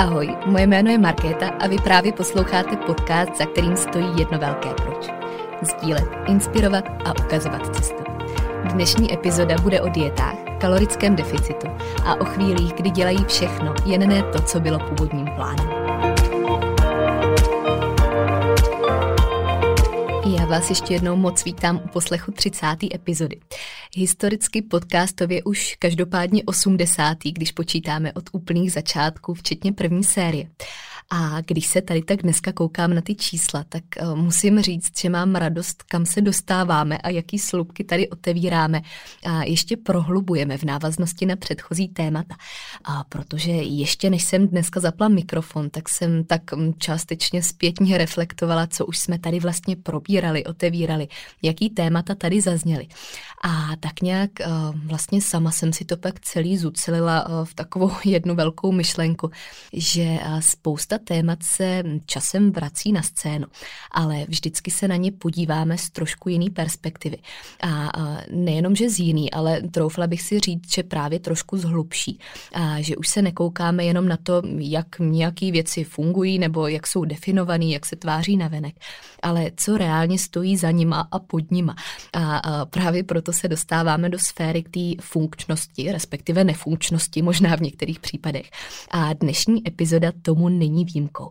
Ahoj, moje jméno je Markéta a vy právě posloucháte podcast, za kterým stojí jedno velké proč. Sdílet, inspirovat a ukazovat cestu. Dnešní epizoda bude o dietách, kalorickém deficitu a o chvílích, kdy dělají všechno, jen ne to, co bylo původním plánem. Vás ještě jednou moc vítám u poslechu 30. epizody. Historicky podcastově už každopádně 80. když počítáme od úplných začátků, včetně první série. A když se tady tak dneska koukám na ty čísla, tak uh, musím říct, že mám radost, kam se dostáváme a jaký slupky tady otevíráme a ještě prohlubujeme v návaznosti na předchozí témata. A protože ještě než jsem dneska zapla mikrofon, tak jsem tak mm, částečně zpětně reflektovala, co už jsme tady vlastně probírali, otevírali, jaký témata tady zazněly. A tak nějak uh, vlastně sama jsem si to pak celý zucelila uh, v takovou jednu velkou myšlenku, že spousta témat se časem vrací na scénu, ale vždycky se na ně podíváme z trošku jiný perspektivy. A nejenom, že z jiný, ale troufla bych si říct, že právě trošku zhlubší. A že už se nekoukáme jenom na to, jak nějaké věci fungují nebo jak jsou definované, jak se tváří na venek, ale co reálně stojí za nima a pod nima. A právě proto se dostáváme do sféry k té funkčnosti, respektive nefunkčnosti, možná v některých případech. A dnešní epizoda tomu není výjimkou.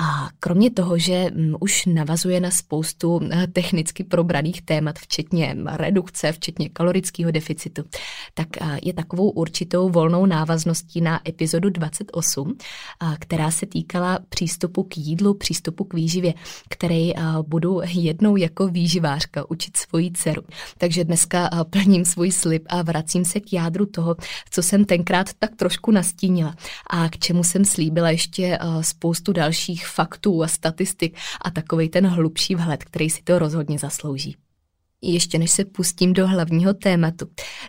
A kromě toho, že mm, už navazuje na spoustu eh, technicky probraných témat, včetně redukce, včetně kalorického deficitu, tak eh, je takovou určitou volnou návazností na epizodu 28, eh, která se týkala přístupu k jídlu, přístupu k výživě, který budu jednou jako výživářka učit svoji dceru. Takže dneska plním svůj slib a vracím se k jádru toho, co jsem tenkrát tak trošku nastínila a k čemu jsem slíbila ještě spoustu dalších faktů a statistik a takový ten hlubší vhled, který si to rozhodně zaslouží. Ještě než se pustím do hlavního tématu,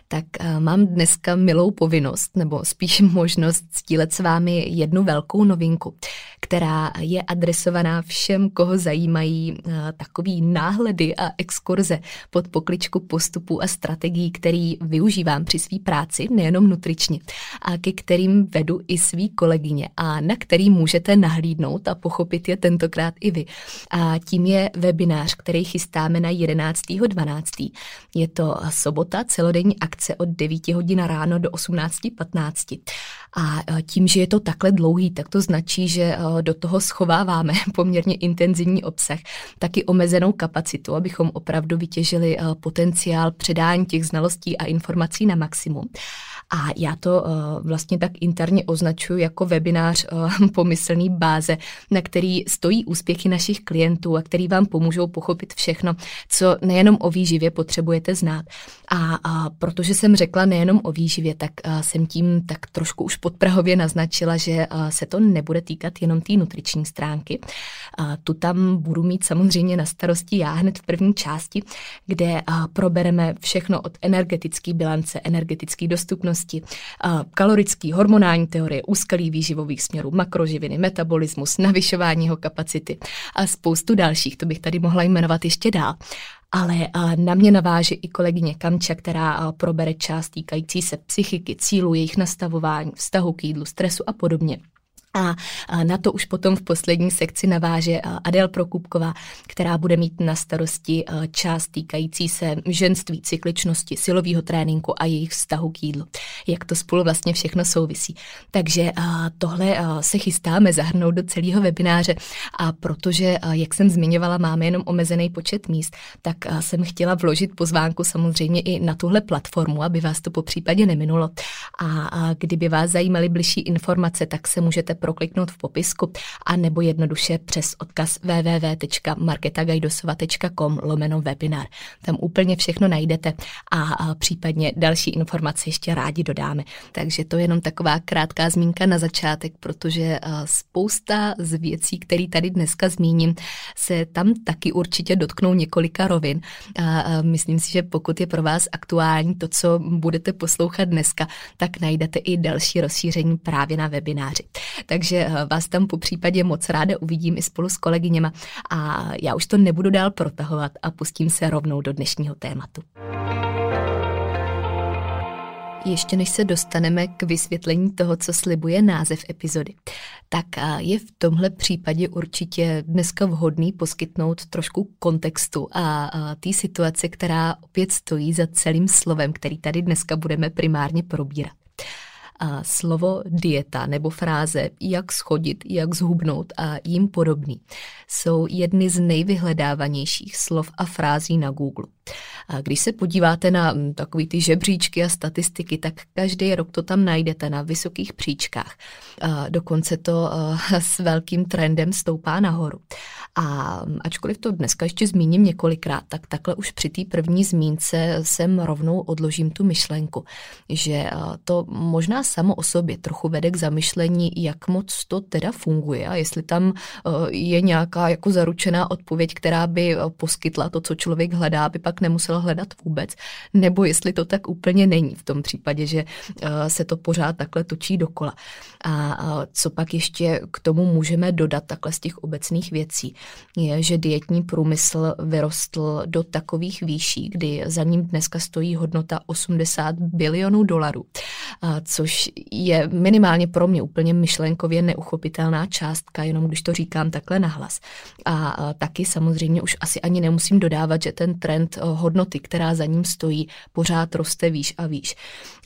tak uh, mám dneska milou povinnost, nebo spíš možnost sdílet s vámi jednu velkou novinku, která je adresovaná všem, koho zajímají uh, takový náhledy a exkurze pod pokličku postupů a strategií, který využívám při své práci, nejenom nutričně, a ke kterým vedu i svý kolegyně a na který můžete nahlídnout a pochopit je tentokrát i vy. A tím je webinář, který chystáme na 11. 12. Je to sobota, celodenní akce od 9 hodin ráno do 18.15. A e, tím, že je to takhle dlouhý, tak to značí, že e, do toho schováváme poměrně intenzivní obsah, taky omezenou kapacitu, abychom opravdu vytěžili e, potenciál předání těch znalostí a informací na maximum. A já to vlastně tak interně označuji jako webinář pomyslný báze, na který stojí úspěchy našich klientů a který vám pomůžou pochopit všechno, co nejenom o výživě potřebujete znát. A, a protože jsem řekla nejenom o výživě, tak uh, jsem tím tak trošku už podprahově naznačila, že uh, se to nebude týkat jenom té nutriční stránky. Uh, tu tam budu mít samozřejmě na starosti já hned v první části, kde uh, probereme všechno od energetické bilance, energetické dostupnosti, oblasti kalorický, hormonální teorie, úskalí výživových směrů, makroživiny, metabolismus, navyšování jeho kapacity a spoustu dalších, to bych tady mohla jmenovat ještě dál. Ale na mě naváže i kolegyně Kamča, která probere část týkající se psychiky, cílu, jejich nastavování, vztahu k jídlu, stresu a podobně. A na to už potom v poslední sekci naváže Adel Prokupková, která bude mít na starosti část týkající se ženství, cykličnosti, silového tréninku a jejich vztahu k jídlu. Jak to spolu vlastně všechno souvisí. Takže tohle se chystáme zahrnout do celého webináře a protože, jak jsem zmiňovala, máme jenom omezený počet míst, tak jsem chtěla vložit pozvánku samozřejmě i na tuhle platformu, aby vás to po případě neminulo. A kdyby vás zajímaly bližší informace, tak se můžete prokliknout v popisku a nebo jednoduše přes odkaz www.marketagajdosova.com lomeno webinar. Tam úplně všechno najdete a případně další informace ještě rádi dodáme. Takže to je jenom taková krátká zmínka na začátek, protože spousta z věcí, které tady dneska zmíním, se tam taky určitě dotknou několika rovin. A myslím si, že pokud je pro vás aktuální to, co budete poslouchat dneska, tak najdete i další rozšíření právě na webináři. Takže vás tam po případě moc ráda uvidím i spolu s kolegyněma a já už to nebudu dál protahovat a pustím se rovnou do dnešního tématu. Ještě než se dostaneme k vysvětlení toho, co slibuje název epizody, tak je v tomhle případě určitě dneska vhodný poskytnout trošku kontextu a, a té situace, která opět stojí za celým slovem, který tady dneska budeme primárně probírat. A slovo dieta nebo fráze jak schodit, jak zhubnout a jim podobný jsou jedny z nejvyhledávanějších slov a frází na Google. A když se podíváte na mm, takový ty žebříčky a statistiky, tak každý rok to tam najdete na vysokých příčkách. Dokonce to s velkým trendem stoupá nahoru. A mm, ačkoliv to dneska ještě zmíním několikrát, tak takhle už při té první zmínce sem rovnou odložím tu myšlenku, že to možná samo o sobě trochu vede k zamyšlení, jak moc to teda funguje a jestli tam je nějaká jako zaručená odpověď, která by poskytla to, co člověk hledá, aby pak nemusel hledat vůbec, nebo jestli to tak úplně není v tom případě, že se to pořád takhle točí dokola. A co pak ještě k tomu můžeme dodat takhle z těch obecných věcí, je, že dietní průmysl vyrostl do takových výší, kdy za ním dneska stojí hodnota 80 bilionů dolarů, což je minimálně pro mě úplně myšlenkově neuchopitelná částka, jenom když to říkám takhle nahlas. A taky samozřejmě už asi ani nemusím dodávat, že ten trend hodnoty, která za ním stojí, pořád roste výš a výš.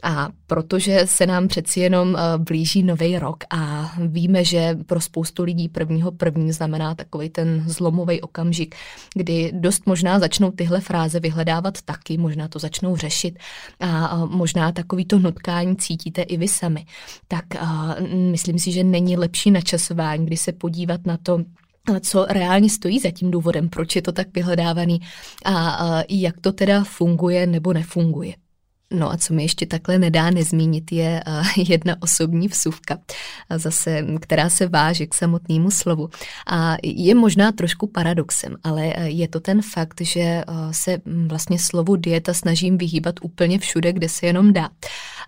A protože se nám přeci jenom blíží nový rok a víme, že pro spoustu lidí prvního první znamená takový ten zlomový okamžik, kdy dost možná začnou tyhle fráze vyhledávat taky, možná to začnou řešit a možná takový to nutkání cítíte i vy sami. Tak myslím si, že není lepší načasování, kdy se podívat na to, co reálně stojí za tím důvodem, proč je to tak vyhledávaný a jak to teda funguje nebo nefunguje. No a co mi ještě takhle nedá nezmínit, je jedna osobní vsuvka, zase, která se váže k samotnému slovu. A je možná trošku paradoxem, ale je to ten fakt, že se vlastně slovu dieta snažím vyhýbat úplně všude, kde se jenom dá.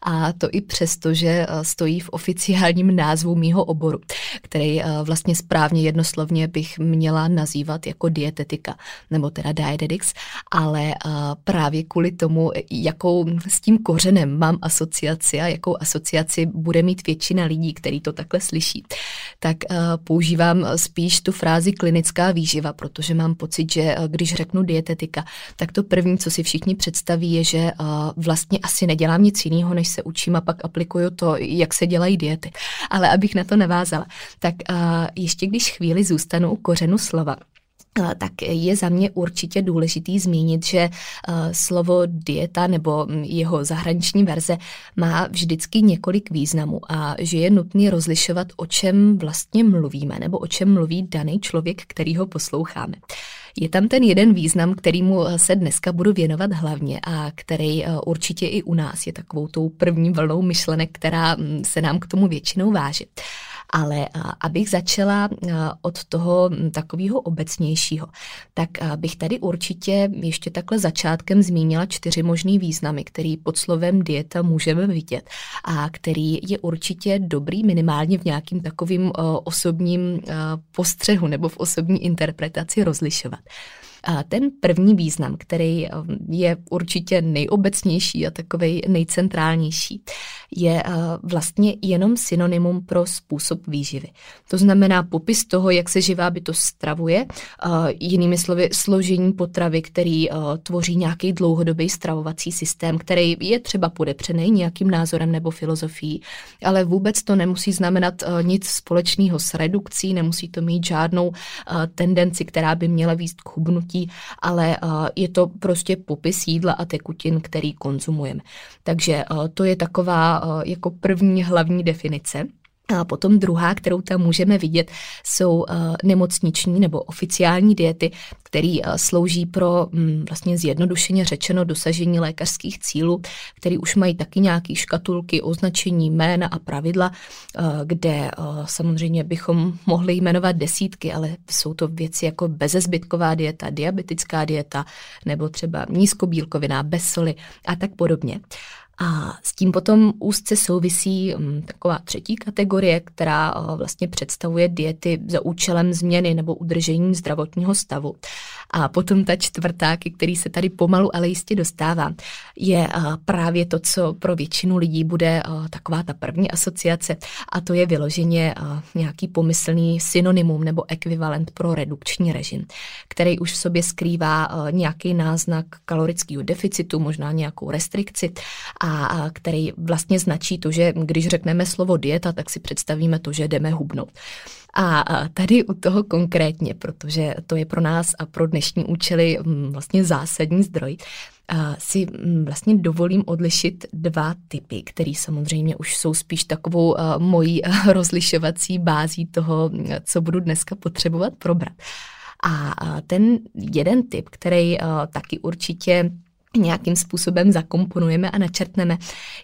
A to i přesto, že stojí v oficiálním názvu mýho oboru, který vlastně správně jednoslovně bych měla nazývat jako dietetika, nebo teda dietetics, ale právě kvůli tomu, jakou s tím kořenem mám asociaci a jakou asociaci bude mít většina lidí, který to takhle slyší, tak používám spíš tu frázi klinická výživa, protože mám pocit, že když řeknu dietetika, tak to první, co si všichni představí, je, že vlastně asi nedělám nic jiného, než se učím a pak aplikuju to, jak se dělají diety. Ale abych na to navázala, tak ještě když chvíli zůstanu u kořenu slova, tak je za mě určitě důležitý zmínit, že slovo dieta nebo jeho zahraniční verze má vždycky několik významů a že je nutný rozlišovat, o čem vlastně mluvíme nebo o čem mluví daný člověk, který ho posloucháme. Je tam ten jeden význam, kterýmu se dneska budu věnovat hlavně a který určitě i u nás je takovou tou první vlnou myšlenek, která se nám k tomu většinou váže. Ale abych začala od toho takového obecnějšího, tak bych tady určitě ještě takhle začátkem zmínila čtyři možný významy, který pod slovem dieta můžeme vidět a který je určitě dobrý minimálně v nějakým takovým osobním postřehu nebo v osobní interpretaci rozlišovat. A ten první význam, který um, je určitě nejobecnější a takový nejcentrálnější, je uh, vlastně jenom synonymum pro způsob výživy. To znamená popis toho, jak se živá bytost stravuje, uh, jinými slovy složení potravy, který uh, tvoří nějaký dlouhodobý stravovací systém, který je třeba podepřený nějakým názorem nebo filozofií, ale vůbec to nemusí znamenat nic společného s redukcí, nemusí to mít žádnou tendenci, která by měla výst k hubnutí chutí, ale je to prostě popis jídla a tekutin, který konzumujeme. Takže to je taková jako první hlavní definice. A potom druhá, kterou tam můžeme vidět, jsou uh, nemocniční nebo oficiální diety, které uh, slouží pro um, vlastně zjednodušeně řečeno dosažení lékařských cílů, které už mají taky nějaké škatulky, označení, jména a pravidla, uh, kde samozřejmě bychom mohli jmenovat desítky, ale jsou to věci jako bezezbytková dieta, diabetická dieta nebo třeba nízkobílkoviná, bez soli a tak podobně. A s tím potom úzce souvisí mm, taková třetí kategorie, která eh, vlastně představuje diety za účelem změny nebo udržení zdravotního stavu. A potom ta čtvrtá, který se tady pomalu, ale jistě dostává, je eh, právě to, co pro většinu lidí bude eh, taková ta první asociace a to je vyloženě nějaký pomyslný synonymum nebo ekvivalent pro redukční režim, který už v sobě skrývá nějaký náznak kalorického deficitu, možná nějakou restrikci a a který vlastně značí to, že když řekneme slovo dieta, tak si představíme to, že jdeme hubnout. A tady u toho konkrétně, protože to je pro nás a pro dnešní účely mm, vlastně zásadní zdroj, si mm, vlastně dovolím odlišit dva typy, které samozřejmě už jsou spíš takovou mojí rozlišovací bází toho, co budu dneska potřebovat probrat. A ten jeden typ, který taky určitě nějakým způsobem zakomponujeme a načrtneme,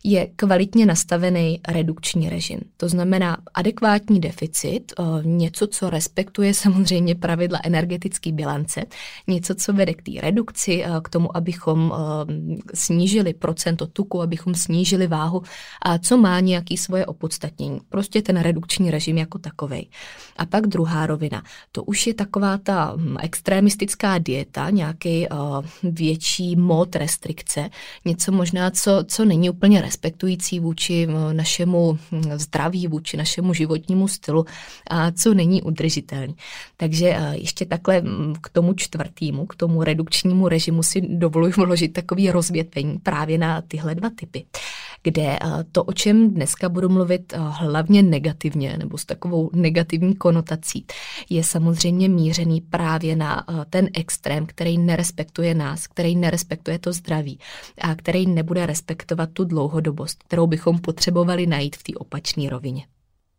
je kvalitně nastavený redukční režim. To znamená adekvátní deficit, eh, něco, co respektuje samozřejmě pravidla energetické bilance, něco, co vede k té redukci, eh, k tomu, abychom eh, snížili procento tuku, abychom snížili váhu a co má nějaký svoje opodstatnění. Prostě ten redukční režim jako takový. A pak druhá rovina. To už je taková ta hm, extremistická dieta, nějaký větší mod restrikce, něco možná, co, co není úplně respektující vůči eh, našemu hm, zdraví, vůči našemu životnímu stylu a co není udržitelný. Takže eh, ještě takhle hm, k tomu čtvrtému, k tomu redukčnímu režimu si dovoluji vložit takový rozvětvení právě na tyhle dva typy kde to, o čem dneska budu mluvit hlavně negativně nebo s takovou negativní konotací, je samozřejmě mířený právě na ten extrém, který nerespektuje nás, který nerespektuje to zdraví a který nebude respektovat tu dlouhodobost, kterou bychom potřebovali najít v té opačné rovině.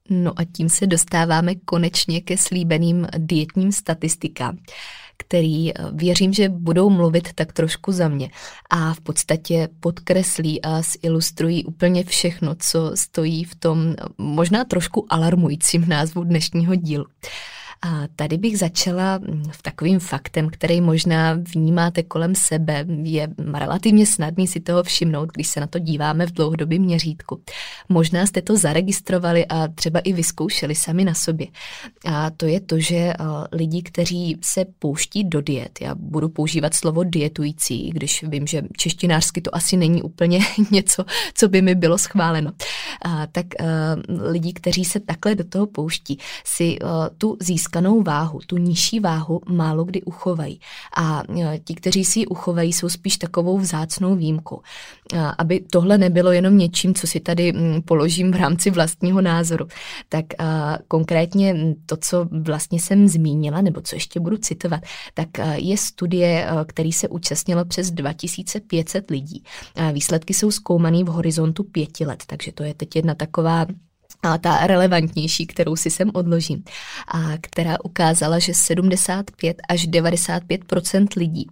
No a tím se dostáváme konečně ke slíbeným dietním statistikám, který eh, věřím, že budou mluvit tak trošku za mě a v podstatě podkreslí a zilustrují úplně všechno, co stojí v tom eh, možná trošku alarmujícím názvu dnešního dílu. A tady bych začala v takovým faktem, který možná vnímáte kolem sebe. Je relativně snadný si toho všimnout, když se na to díváme v dlouhodobém měřítku. Možná jste to zaregistrovali a třeba i vyzkoušeli sami na sobě. A to je to, že lidi, kteří se pouští do diet, já budu používat slovo dietující, když vím, že češtinářsky to asi není úplně něco, co by mi bylo schváleno, a tak a, lidi, kteří se takhle do toho pouští, si a, tu získají získanou váhu, tu nižší váhu, málo kdy uchovají. A e, ti, kteří si ji uchovají, jsou spíš takovou vzácnou výjimkou. Aby tohle nebylo jenom něčím, co si tady položím v rámci vlastního názoru, tak konkrétně to, co vlastně jsem zmínila, nebo co ještě budu citovat, tak je studie, který se účastnilo přes 2500 lidí. Výsledky jsou zkoumané v horizontu pěti let, takže to je teď jedna taková a ta relevantnější, kterou si sem odložím, a která ukázala, že 75 až 95% lidí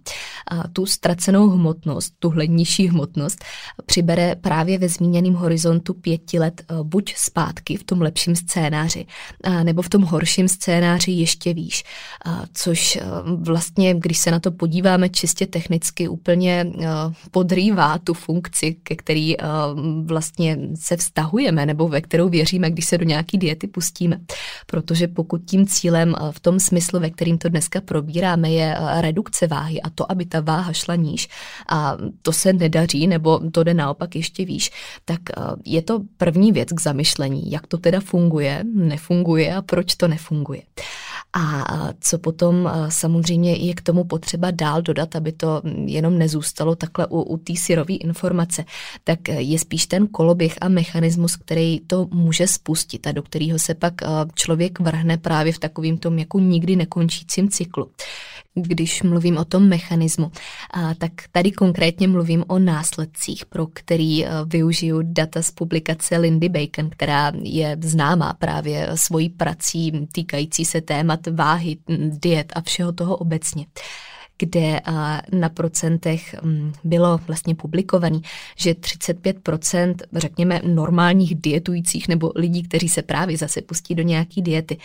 a tu ztracenou hmotnost, tu nižší hmotnost, přibere právě ve zmíněném horizontu pěti let e, buď zpátky v tom lepším scénáři, a nebo v tom horším scénáři ještě výš. A což e, vlastně, když se na to podíváme čistě technicky, úplně e, podrývá tu funkci, ke který vlastně se vztahujeme, nebo ve kterou věříme řešíme, když se do nějaký diety pustíme. Protože pokud tím cílem eh, v tom smyslu, ve kterým to dneska probíráme, je eh, redukce váhy a to, aby ta váha šla níž a to se nedaří, nebo to jde naopak ještě výš, tak eh, je to první věc k zamyšlení, jak to teda funguje, nefunguje a proč to nefunguje. A co potom samozřejmě je k tomu potřeba dál dodat, aby to jenom nezůstalo takhle u, u té syrové informace, tak je spíš ten koloběh a mechanismus, který to může spustit a do kterého se pak člověk vrhne právě v takovým tom jako nikdy nekončícím cyklu když mluvím o tom mechanismu, tak tady konkrétně mluvím o následcích, pro který využiju data z publikace Lindy Bacon, která je známá právě svojí prací týkající se témat váhy, diet a všeho toho obecně kde na procentech mm, bylo vlastně publikovaný, že 35%, řekněme, normálních dietujících nebo lidí, kteří se právě zase pustí do nějaký diety,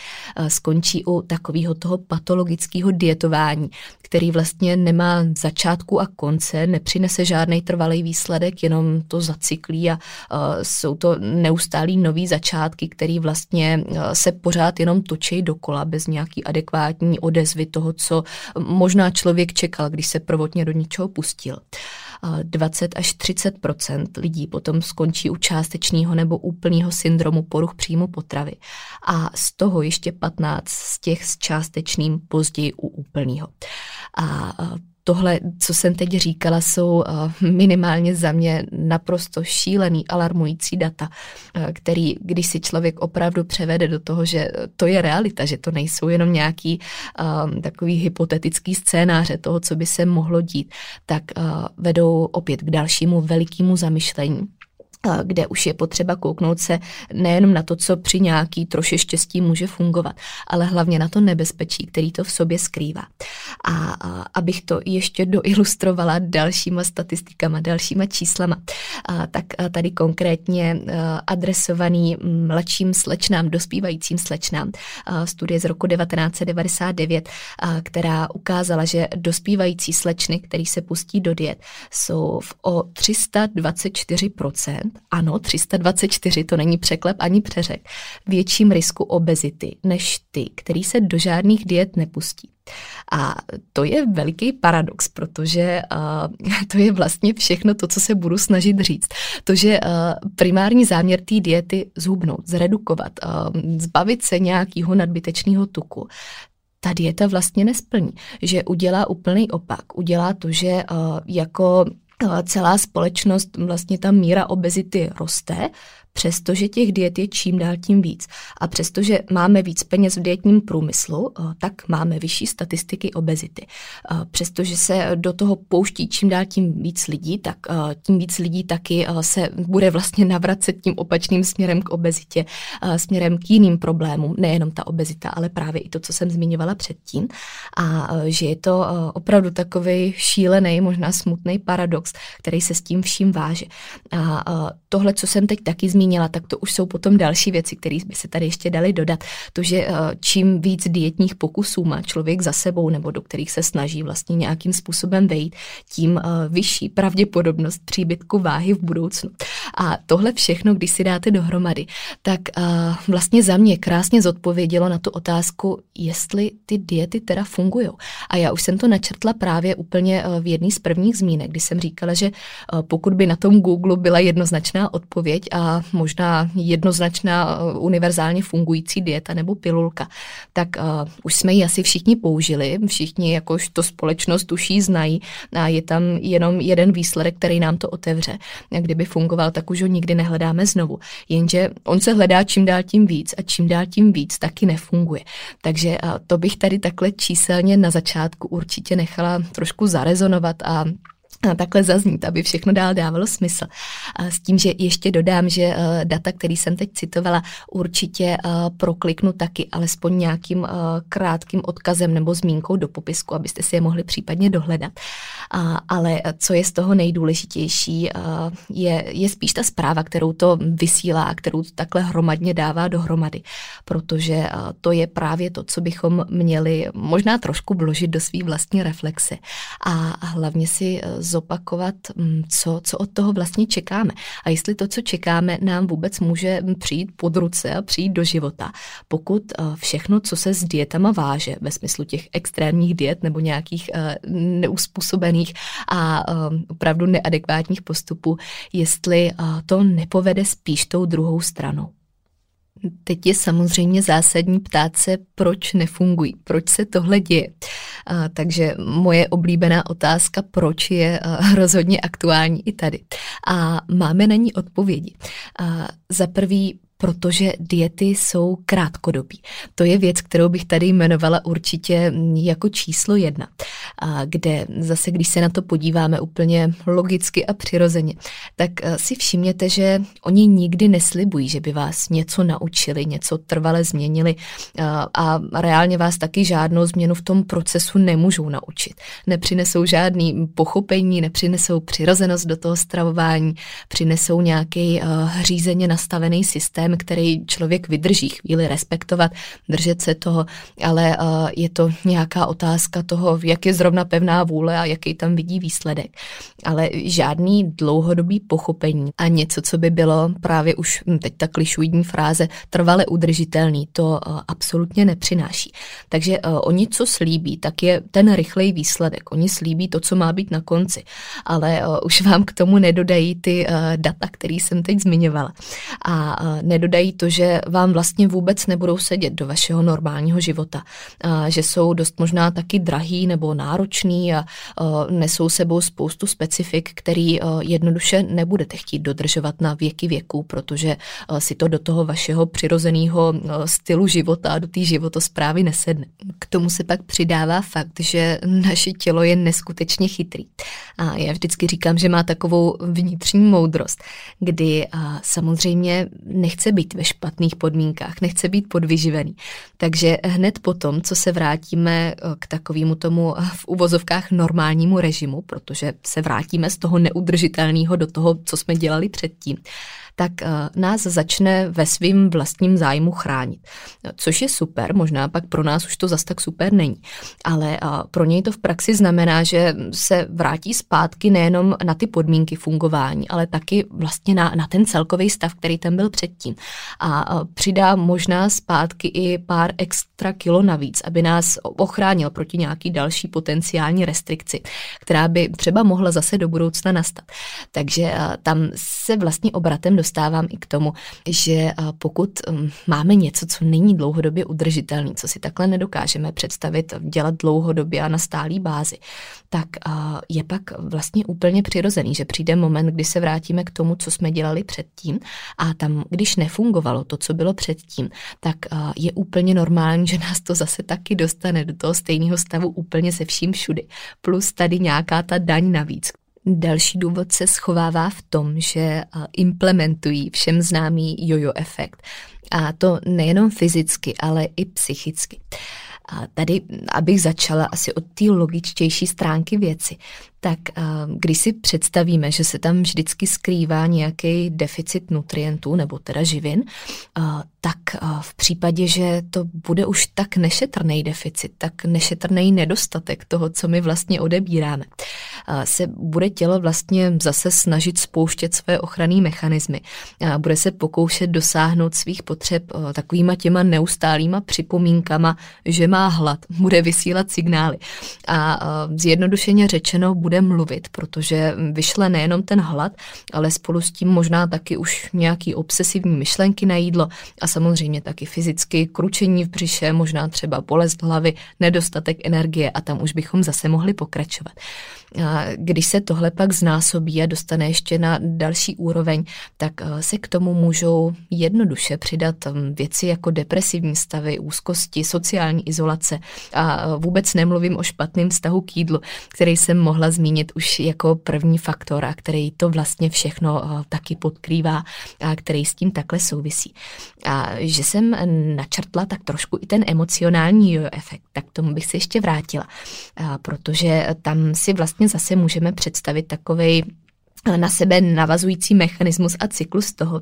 skončí u takového toho patologického dietování, který vlastně nemá začátku a konce, nepřinese žádný trvalý výsledek, jenom to zacyklí a jsou to neustálý nový začátky, který vlastně se pořád jenom točí dokola bez nějaký adekvátní odezvy toho, co možná člověk člověk čekal, když se prvotně do něčeho pustil. 20 až 30% lidí potom skončí u částečného nebo úplného syndromu poruch příjmu potravy a z toho ještě 15 z těch s částečným později u úplného. A tohle, co jsem teď říkala, jsou eh, minimálně za mě naprosto šílený, alarmující data, eh, který, když si člověk opravdu převede do toho, že to je realita, že to nejsou jenom nějaký um, takový hypotetický scénáře toho, co by se mohlo dít, tak vedou opět k dalšímu velikému zamyšlení kde už je potřeba kouknout se nejenom na to, co při nějaký troši štěstí může fungovat, ale hlavně na to nebezpečí, který to v sobě skrývá. A, a abych to ještě doilustrovala dalšíma statistikama, dalšíma číslama, a, tak a tady konkrétně a, adresovaný mladším slečnám, dospívajícím slečnám, a, studie z roku 1999, a, která ukázala, že dospívající slečny, který se pustí do diet, jsou v o 324% ano, 324, to není překlep ani přeřek, větším risku obezity než ty, který se do žádných diet nepustí. A to je veliký paradox, protože uh, to je vlastně všechno to, co se budu snažit říct. To, že uh, primární záměr té diety zhubnout, zredukovat, uh, zbavit se nějakého nadbytečného tuku, ta dieta vlastně nesplní, že udělá úplný opak. Udělá to, že uh, jako celá společnost, vlastně ta míra obezity roste, přestože těch diet je čím dál tím víc. A přestože máme víc peněz v dietním průmyslu, eh, tak máme vyšší statistiky obezity. Eh, přestože se do toho pouští čím dál tím víc lidí, tak eh, tím víc lidí taky se bude vlastně navracet tím opačným směrem k obezitě, směrem k jiným problémům, nejenom ta obezita, ale právě i to, co jsem zmiňovala předtím. A že je to opravdu takový šílený, možná smutný paradox, který se s tím vším váže. A tohle, co jsem teď taky zmínila, zmínila, tak to už jsou potom další věci, které by se tady ještě dali dodat. To, že eh, čím víc dietních pokusů má člověk za sebou nebo do kterých se snaží vlastně nějakým způsobem vejít, tím eh, vyšší pravděpodobnost příbytku váhy v budoucnu. A tohle všechno, když si dáte dohromady, tak eh, vlastně za mě krásně zodpovědělo na tu otázku, jestli ty diety teda fungují. A já už jsem to načrtla právě úplně v jedné z prvních zmínek, kdy jsem říkala, že pokud by na tom Google byla jednoznačná odpověď a možná jednoznačná uh, univerzálně fungující dieta nebo pilulka, tak uh, už jsme ji asi všichni použili, všichni jakož to společnost už ji znají a je tam jenom jeden výsledek, který nám to otevře. A kdyby fungoval, tak už ho nikdy nehledáme znovu. Jenže on se hledá čím dál tím víc a čím dál tím víc taky nefunguje. Takže uh, to bych tady takhle číselně na začátku určitě nechala trošku zarezonovat a takhle zaznít, aby všechno dál dávalo smysl. S tím, že ještě dodám, že eh, data, který jsem teď citovala, určitě eh, prokliknu taky alespoň nějakým eh, krátkým odkazem nebo zmínkou do popisku, abyste si je mohli případně dohledat. Ale co je z toho nejdůležitější, je, je spíš ta zpráva, kterou to vysílá, kterou to takhle hromadně dává dohromady, protože to je právě to, co bychom měli možná trošku vložit do své vlastní reflexe a hlavně si zopakovat, mm, co, co od toho vlastně čekáme. A jestli to, co čekáme, nám vůbec může přijít pod ruce a přijít do života. Pokud eh, všechno, co se s dietama váže, ve smyslu těch extrémních diet nebo nějakých eh, neuspůsobených a eh, opravdu neadekvátních postupů, jestli to nepovede spíš tou druhou stranou. Teď je samozřejmě zásadní ptát se, proč nefungují, proč se tohle děje. A, takže moje oblíbená otázka, proč je a, rozhodně aktuální i tady. A máme na ní odpovědi. A, za prvý, protože diety jsou krátkodobí. To je věc, kterou bych tady jmenovala určitě jako číslo jedna, kde zase, když se na to podíváme úplně logicky a přirozeně, tak eh, si všimněte, že oni nikdy neslibují, že by vás něco naučili, něco trvale změnili eh, a reálně vás taky žádnou změnu v tom procesu nemůžou naučit. Nepřinesou žádný pochopení, nepřinesou přirozenost do toho stravování, přinesou nějaký řízeně nastavený systém, který člověk vydrží chvíli respektovat, držet se toho, ale je to nějaká otázka toho, jak je zrovna pevná vůle a jaký tam vidí výsledek. Ale žádný dlouhodobý pochopení a něco, co by bylo právě už hm, teď ta klišujídní fráze trvale udržitelný, to absolutně nepřináší. Takže oni, co slíbí, tak je ten rychlej výsledek. Oni slíbí to, co má být na konci, ale už vám k tomu nedodají ty data, které jsem teď zmiňovala. A nedodají to, že vám vlastně vůbec nebudou sedět do vašeho normálního života, že jsou dost možná taky drahý nebo náročný a nesou sebou spoustu specifik, který jednoduše nebudete chtít dodržovat na věky věků, protože si to do toho vašeho přirozeného stylu života, do té životosprávy nesedne. K tomu se pak přidává fakt, že naše tělo je neskutečně chytrý. A já vždycky říkám, že má takovou vnitřní moudrost, kdy samozřejmě nechce být ve špatných podmínkách, nechce být podvyživený. Takže hned potom, co se vrátíme k takovému tomu v uvozovkách normálnímu režimu, protože se vrátíme z toho neudržitelného do toho, co jsme dělali předtím, tak eh, nás začne ve svým vlastním zájmu chránit. Což je super, možná pak pro nás už to zas tak super není. Ale eh, pro něj to v praxi znamená, že se vrátí zpátky nejenom na ty podmínky fungování, ale taky vlastně na, na ten celkový stav, který tam byl předtím. A eh, přidá možná zpátky i pár extra kilo navíc, aby nás ochránil proti nějaký další potenciální restrikci, která by třeba mohla zase do budoucna nastat. Takže tam se vlastně obratem dostává dostávám i k tomu, že eh, pokud mm, máme něco, co není dlouhodobě udržitelný, co si takhle nedokážeme představit, dělat dlouhodobě a na stálý bázi, tak eh, je pak vlastně úplně přirozený, že přijde moment, kdy se vrátíme k tomu, co jsme dělali předtím a tam, když nefungovalo to, co bylo předtím, tak eh, je úplně normální, že nás to zase taky dostane do toho stejného stavu úplně se vším všudy. Plus tady nějaká ta daň navíc, Další důvod se schovává v tom, že implementují všem známý jojo efekt. A to nejenom fyzicky, ale i psychicky. A tady, abych začala asi od té logičtější stránky věci, tak když si představíme, že se tam vždycky skrývá nějaký deficit nutrientů nebo teda živin, tak v případě, že to bude už tak nešetrný deficit, tak nešetrný nedostatek toho, co my vlastně odebíráme, se bude tělo vlastně zase snažit spouštět své ochranné mechanismy. Bude se pokoušet dosáhnout svých potřeb takovýma těma neustálýma připomínkama, že má hlad, bude vysílat signály. A zjednodušeně řečeno bude mluvit, protože vyšle nejenom ten hlad, ale spolu s tím možná taky už nějaký obsesivní myšlenky na jídlo a samozřejmě taky fyzicky, kručení v břiše, možná třeba bolest hlavy, nedostatek energie a tam už bychom zase mohli pokračovat. Když se tohle pak znásobí a dostane ještě na další úroveň, tak eh, se k tomu můžou jednoduše přidat hm, věci jako depresivní stavy, úzkosti, sociální izolace a eh, vůbec nemluvím o špatném vztahu k jídlu, který jsem mohla zmínit už jako první faktor a který to vlastně všechno eh, taky podkrývá a který s tím takhle souvisí. A že jsem načrtla tak trošku i ten emocionální efekt, tak tomu bych se ještě vrátila, protože tam si vlastně zase můžeme představit takovej na sebe navazující mechanismus a cyklus toho,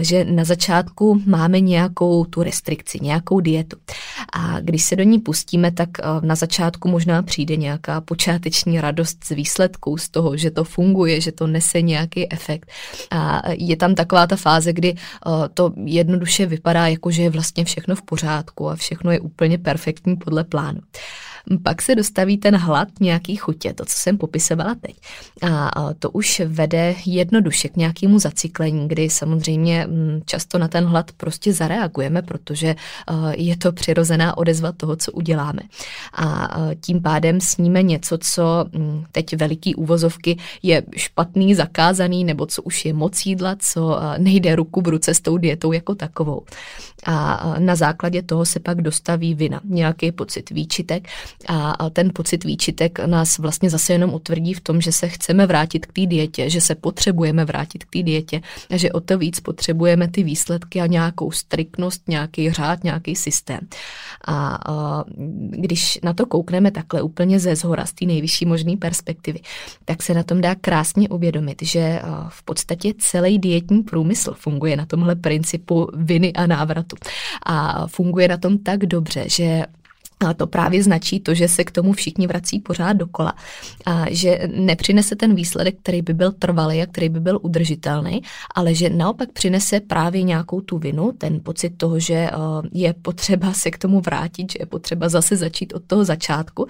že na začátku máme nějakou tu restrikci, nějakou dietu. A když se do ní pustíme, tak na začátku možná přijde nějaká počáteční radost z výsledků, z toho, že to funguje, že to nese nějaký efekt. A je tam taková ta fáze, kdy to jednoduše vypadá jako, že je vlastně všechno v pořádku a všechno je úplně perfektní podle plánu. Pak se dostaví ten hlad nějaký chutě, to, co jsem popisovala teď. A to už vede jednoduše k nějakému zacyklení, kdy samozřejmě mm, často na ten hlad prostě zareagujeme, protože je to přirozená odezva toho, co uděláme. A tím pádem sníme něco, co mm, teď veliký úvozovky je špatný, zakázaný, nebo co už je moc jídla, co nejde ruku v ruce s tou dietou jako takovou. A na základě toho se pak dostaví vina, nějaký pocit výčitek a ten pocit výčitek nás vlastně zase jenom utvrdí v tom, že se chceme vrátit k té dietě, že se potřebujeme vrátit k té dietě a že o to víc potřebujeme ty výsledky a nějakou striktnost, nějaký řád, nějaký systém. A když na to koukneme takhle úplně ze zhora, z té nejvyšší možné perspektivy, tak se na tom dá krásně uvědomit, že v podstatě celý dietní průmysl funguje na tomhle principu viny a návratu. A funguje na tom tak dobře, že a to právě značí to, že se k tomu všichni vrací pořád dokola. A že nepřinese ten výsledek, který by byl trvalý a který by byl udržitelný, ale že naopak přinese právě nějakou tu vinu, ten pocit toho, že eh, je potřeba se k tomu vrátit, že je potřeba zase začít od toho začátku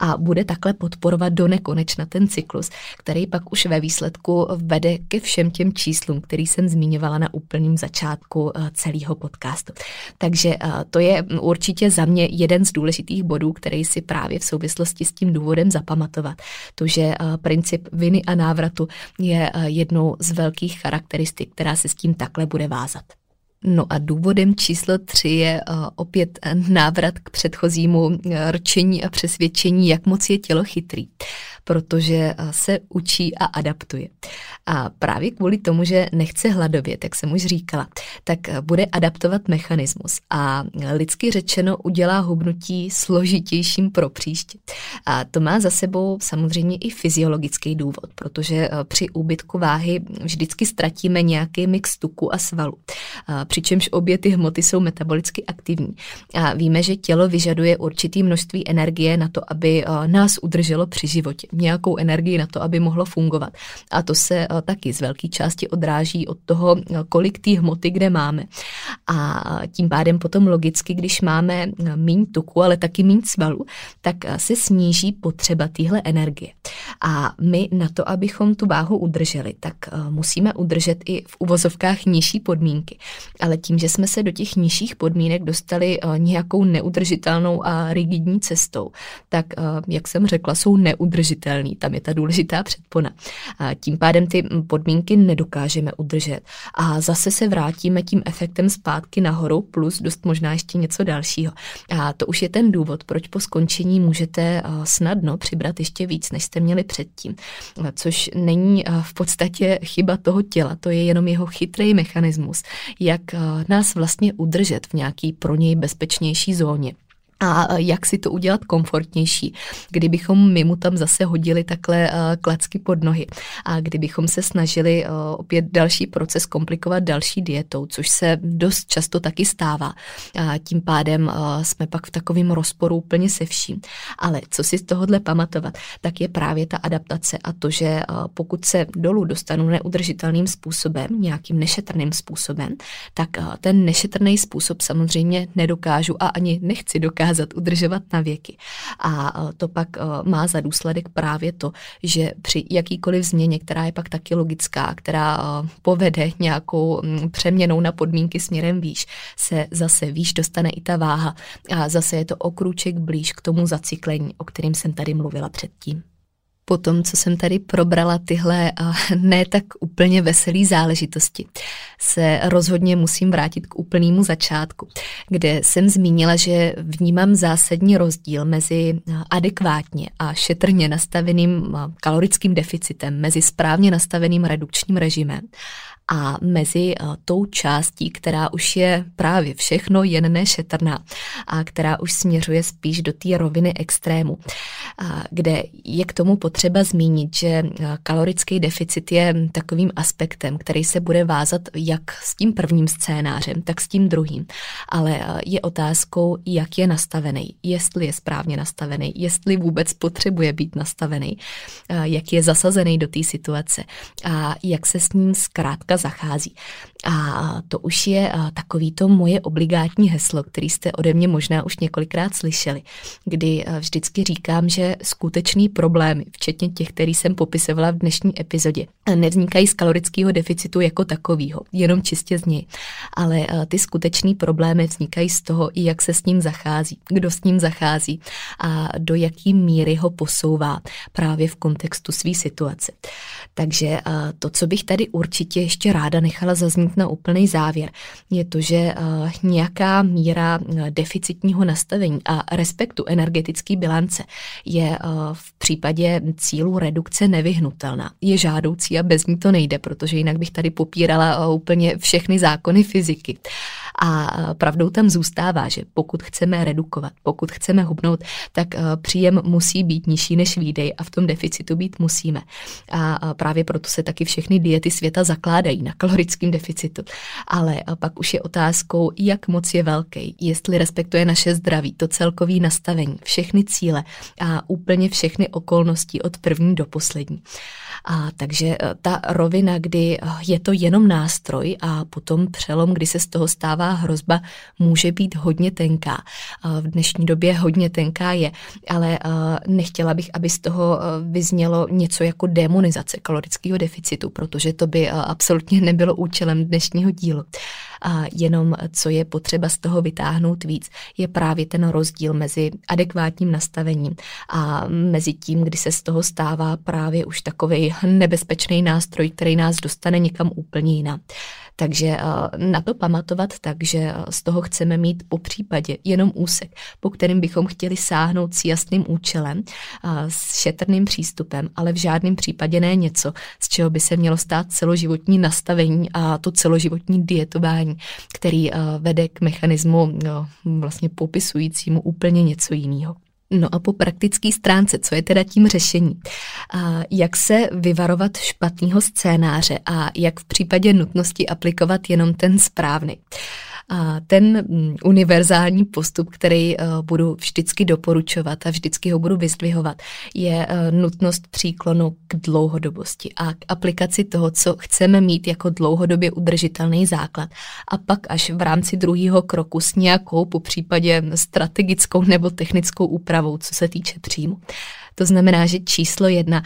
a bude takhle podporovat do nekonečna ten cyklus, který pak už ve výsledku vede ke všem těm číslům, který jsem zmiňovala na úplném začátku eh, celého podcastu. Takže eh, to je určitě za mě jeden z důležitých důležitých bodů, který si právě v souvislosti s tím důvodem zapamatovat. To, že eh, princip viny a návratu je eh, jednou z velkých charakteristik, která se s tím takhle bude vázat. No a důvodem číslo tři je uh, opět návrat k předchozímu rčení a přesvědčení, jak moc je tělo chytrý protože eh, se učí a adaptuje. A právě kvůli tomu, že nechce hladovět, jak jsem už říkala, tak eh, bude adaptovat mechanismus a lidsky řečeno udělá hubnutí složitějším pro příště. A to má za sebou samozřejmě i fyziologický důvod, protože eh, při úbytku váhy vždycky ztratíme nějaký mix tuku a svalu, přičemž obě ty hmoty jsou metabolicky aktivní. A víme, že tělo vyžaduje určitý množství energie na to, aby nás udrželo při životě nějakou energii na to, aby mohlo fungovat. A to se eh, taky z velké části odráží od toho, eh, kolik té hmoty kde máme. A tím pádem potom logicky, když máme eh, méně tuku, ale taky méně svalu, tak se sníží potřeba téhle energie. A my na to, abychom tu váhu udrželi, tak musíme udržet i v uvozovkách nižší podmínky. Ale tím, že jsme se do těch nižších podmínek dostali nějakou neudržitelnou a rigidní cestou, tak, jak jsem řekla, jsou neudržitelné udržitelný. Tam je ta důležitá předpona. A tím pádem ty podmínky nedokážeme udržet. A zase se vrátíme tím efektem zpátky nahoru, plus dost možná ještě něco dalšího. A to už je ten důvod, proč po skončení můžete snadno přibrat ještě víc, než jste měli předtím. Což není v podstatě chyba toho těla, to je jenom jeho chytrý mechanismus, jak nás vlastně udržet v nějaký pro něj bezpečnější zóně a jak si to udělat komfortnější, kdybychom my mu tam zase hodili takhle klacky pod nohy a kdybychom se snažili opět další proces komplikovat další dietou, což se dost často taky stává. A tím pádem jsme pak v takovém rozporu úplně se vším. Ale co si z tohohle pamatovat, tak je právě ta adaptace a to, že pokud se dolů dostanu neudržitelným způsobem, nějakým nešetrným způsobem, tak ten nešetrný způsob samozřejmě nedokážu a ani nechci dokázat dokázat udržovat na věky. A e, to pak e, má za důsledek právě to, že při jakýkoliv změně, která je pak taky logická, která e, povede nějakou přeměnou na podmínky směrem výš, se zase výš dostane i ta váha a zase je to okruček blíž k tomu zacyklení, o kterým jsem tady mluvila předtím po tom, co jsem tady probrala tyhle ne tak úplně veselé záležitosti, se rozhodně musím vrátit k úplnému začátku, kde jsem zmínila, že vnímám zásadní rozdíl mezi adekvátně a šetrně nastaveným kalorickým deficitem, mezi správně nastaveným redukčním režimem a mezi eh, tou částí, která už je právě všechno jen nešetrná a která už směřuje spíš do té roviny extrému. kde je k tomu potřeba zmínit, že kalorický deficit je takovým aspektem, který se bude vázat jak s tím prvním scénářem, tak s tím druhým. Ale je otázkou, jak je nastavený, jestli je správně nastavený, jestli vůbec potřebuje být nastavený, jak je zasazený do té situace a jak se s ním zkrátka zachází. A to už je takový to moje obligátní heslo, který jste ode mě možná už několikrát slyšeli, kdy vždycky říkám, že skutečný problémy, včetně těch, který jsem popisovala v dnešní epizodě, nevznikají z kalorického deficitu jako takového, jenom čistě z něj. Ale ty skutečný problémy vznikají z toho, jak se s ním zachází, kdo s ním zachází a do jaký míry ho posouvá právě v kontextu své situace. Takže to, co bych tady určitě ještě ráda nechala zaznít na úplný závěr, je to, že nějaká míra deficitního nastavení a respektu energetické bilance je v případě cílu redukce nevyhnutelná. Je žádoucí a bez ní to nejde, protože jinak bych tady popírala úplně všechny zákony fyziky. A pravdou tam zůstává, že pokud chceme redukovat, pokud chceme hubnout, tak příjem musí být nižší než výdej a v tom deficitu být musíme. A právě proto se taky všechny diety světa zakládají na kalorickém deficitu. Ale pak už je otázkou, jak moc je velký, jestli respektuje naše zdraví, to celkový nastavení, všechny cíle a úplně všechny okolnosti od první do poslední. A takže ta rovina, kdy je to jenom nástroj a potom přelom, kdy se z toho stává hrozba, může být hodně tenká. V dnešní době hodně tenká je, ale nechtěla bych, aby z toho vyznělo něco jako demonizace kalorického deficitu, protože to by absolutně nebylo účelem dnešního dílu. A jenom co je potřeba z toho vytáhnout víc, je právě ten rozdíl mezi adekvátním nastavením a mezi tím, kdy se z toho stává právě už takový nebezpečný nástroj, který nás dostane někam úplně jinam. Takže na to pamatovat tak, že eh, z toho chceme mít po případě jenom úsek, po kterým bychom chtěli sáhnout s jasným účelem, eh, s šetrným přístupem, ale v žádném případě ne něco, z čeho by se mělo stát celoživotní nastavení a to celoživotní dietování, který vede k mechanismu no, vlastně popisujícímu úplně něco jiného. No a po praktické stránce, co je teda tím řešení? A jak se vyvarovat špatného scénáře a jak v případě nutnosti aplikovat jenom ten správný? A ten mm, univerzální postup, který eh, budu vždycky doporučovat a vždycky ho budu vyzdvihovat, je eh, nutnost příklonu k dlouhodobosti a k aplikaci toho, co chceme mít jako dlouhodobě udržitelný základ. A pak až v rámci druhého kroku s nějakou, po případě strategickou nebo technickou úpravou, co se týče příjmu. To znamená, že číslo jedna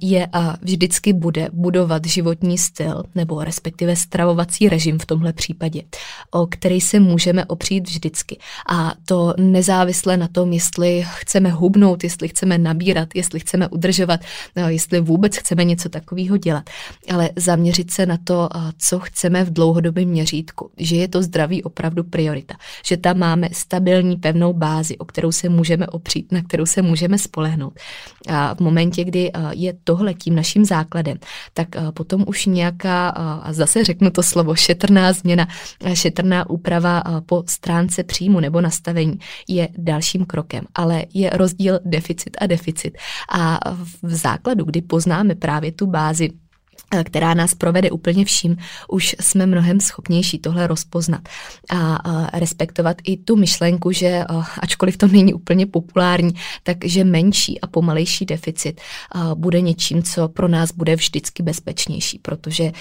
je a vždycky bude budovat životní styl nebo respektive stravovací režim v tomhle případě, o který se můžeme opřít vždycky. A to nezávisle na tom, jestli chceme hubnout, jestli chceme nabírat, jestli chceme udržovat, no, jestli vůbec chceme něco takového dělat. Ale zaměřit se na to, co chceme v dlouhodobém měřítku, že je to zdraví opravdu priorita, že tam máme stabilní pevnou bázi, o kterou se můžeme opřít, na kterou se můžeme spolehnout dosáhnout. A v momentě, kdy je tohle tím naším základem, tak potom už nějaká, a zase řeknu to slovo, šetrná změna, šetrná úprava po stránce příjmu nebo nastavení je dalším krokem. Ale je rozdíl deficit a deficit. A v základu, kdy poznáme právě tu bázi, Eh, která nás provede úplně vším, už jsme mnohem schopnější tohle rozpoznat a respektovat i tu myšlenku, že ačkoliv to není úplně populární, takže menší a pomalejší deficit bude něčím, co pro nás bude vždycky bezpečnější, protože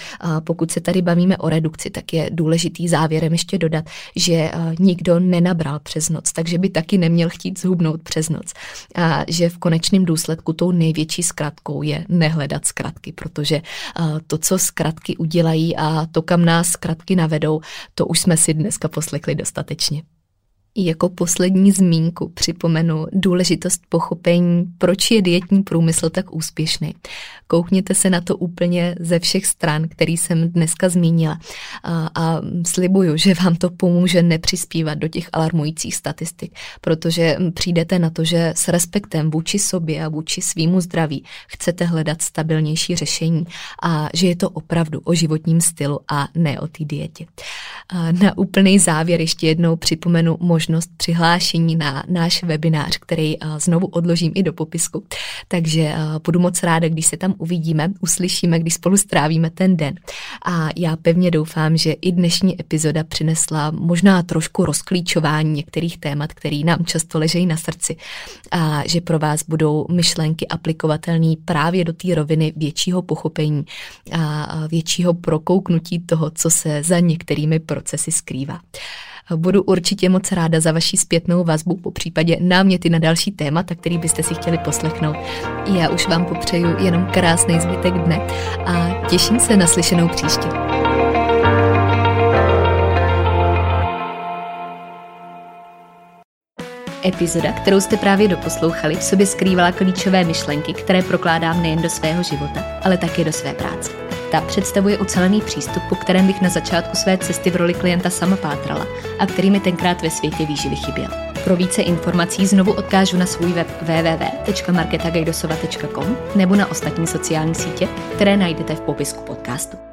pokud se tady bavíme o redukci, tak je důležitý závěrem ještě dodat, že nikdo nenabral přes noc, takže by taky neměl chtít zhubnout přes noc. A že v konečném důsledku tou největší zkratkou je nehledat zkratky, protože to, co zkratky udělají a to, kam nás zkratky navedou, to už jsme si dneska poslechli dostatečně. Jako poslední zmínku připomenu důležitost pochopení, proč je dietní průmysl tak úspěšný. Koukněte se na to úplně ze všech stran, který jsem dneska zmínila a, a slibuju, že vám to pomůže nepřispívat do těch alarmujících statistik, protože přijdete na to, že s respektem vůči sobě a vůči svýmu zdraví chcete hledat stabilnější řešení a že je to opravdu o životním stylu a ne o té dietě. A na úplný závěr ještě jednou připomenu možnost možnost přihlášení na náš webinář, který znovu odložím i do popisku. Takže budu moc ráda, když se tam uvidíme, uslyšíme, když spolu strávíme ten den. A já pevně doufám, že i dnešní epizoda přinesla možná trošku rozklíčování některých témat, které nám často ležejí na srdci a že pro vás budou myšlenky aplikovatelné právě do té roviny většího pochopení a většího prokouknutí toho, co se za některými procesy skrývá. Budu určitě moc ráda za vaši zpětnou vazbu, po případě náměty na další témata, který byste si chtěli poslechnout. Já už vám popřeju jenom krásný zbytek dne a těším se na slyšenou příště. Epizoda, kterou jste právě doposlouchali, v sobě skrývala klíčové myšlenky, které prokládám nejen do svého života, ale také do své práce. Ta představuje ucelený přístup, po kterém bych na začátku své cesty v roli klienta sama pátrala a který mi tenkrát ve světě výživy chyběl. Pro více informací znovu odkážu na svůj web www.marketagajdosova.com nebo na ostatní sociální sítě, které najdete v popisku podcastu.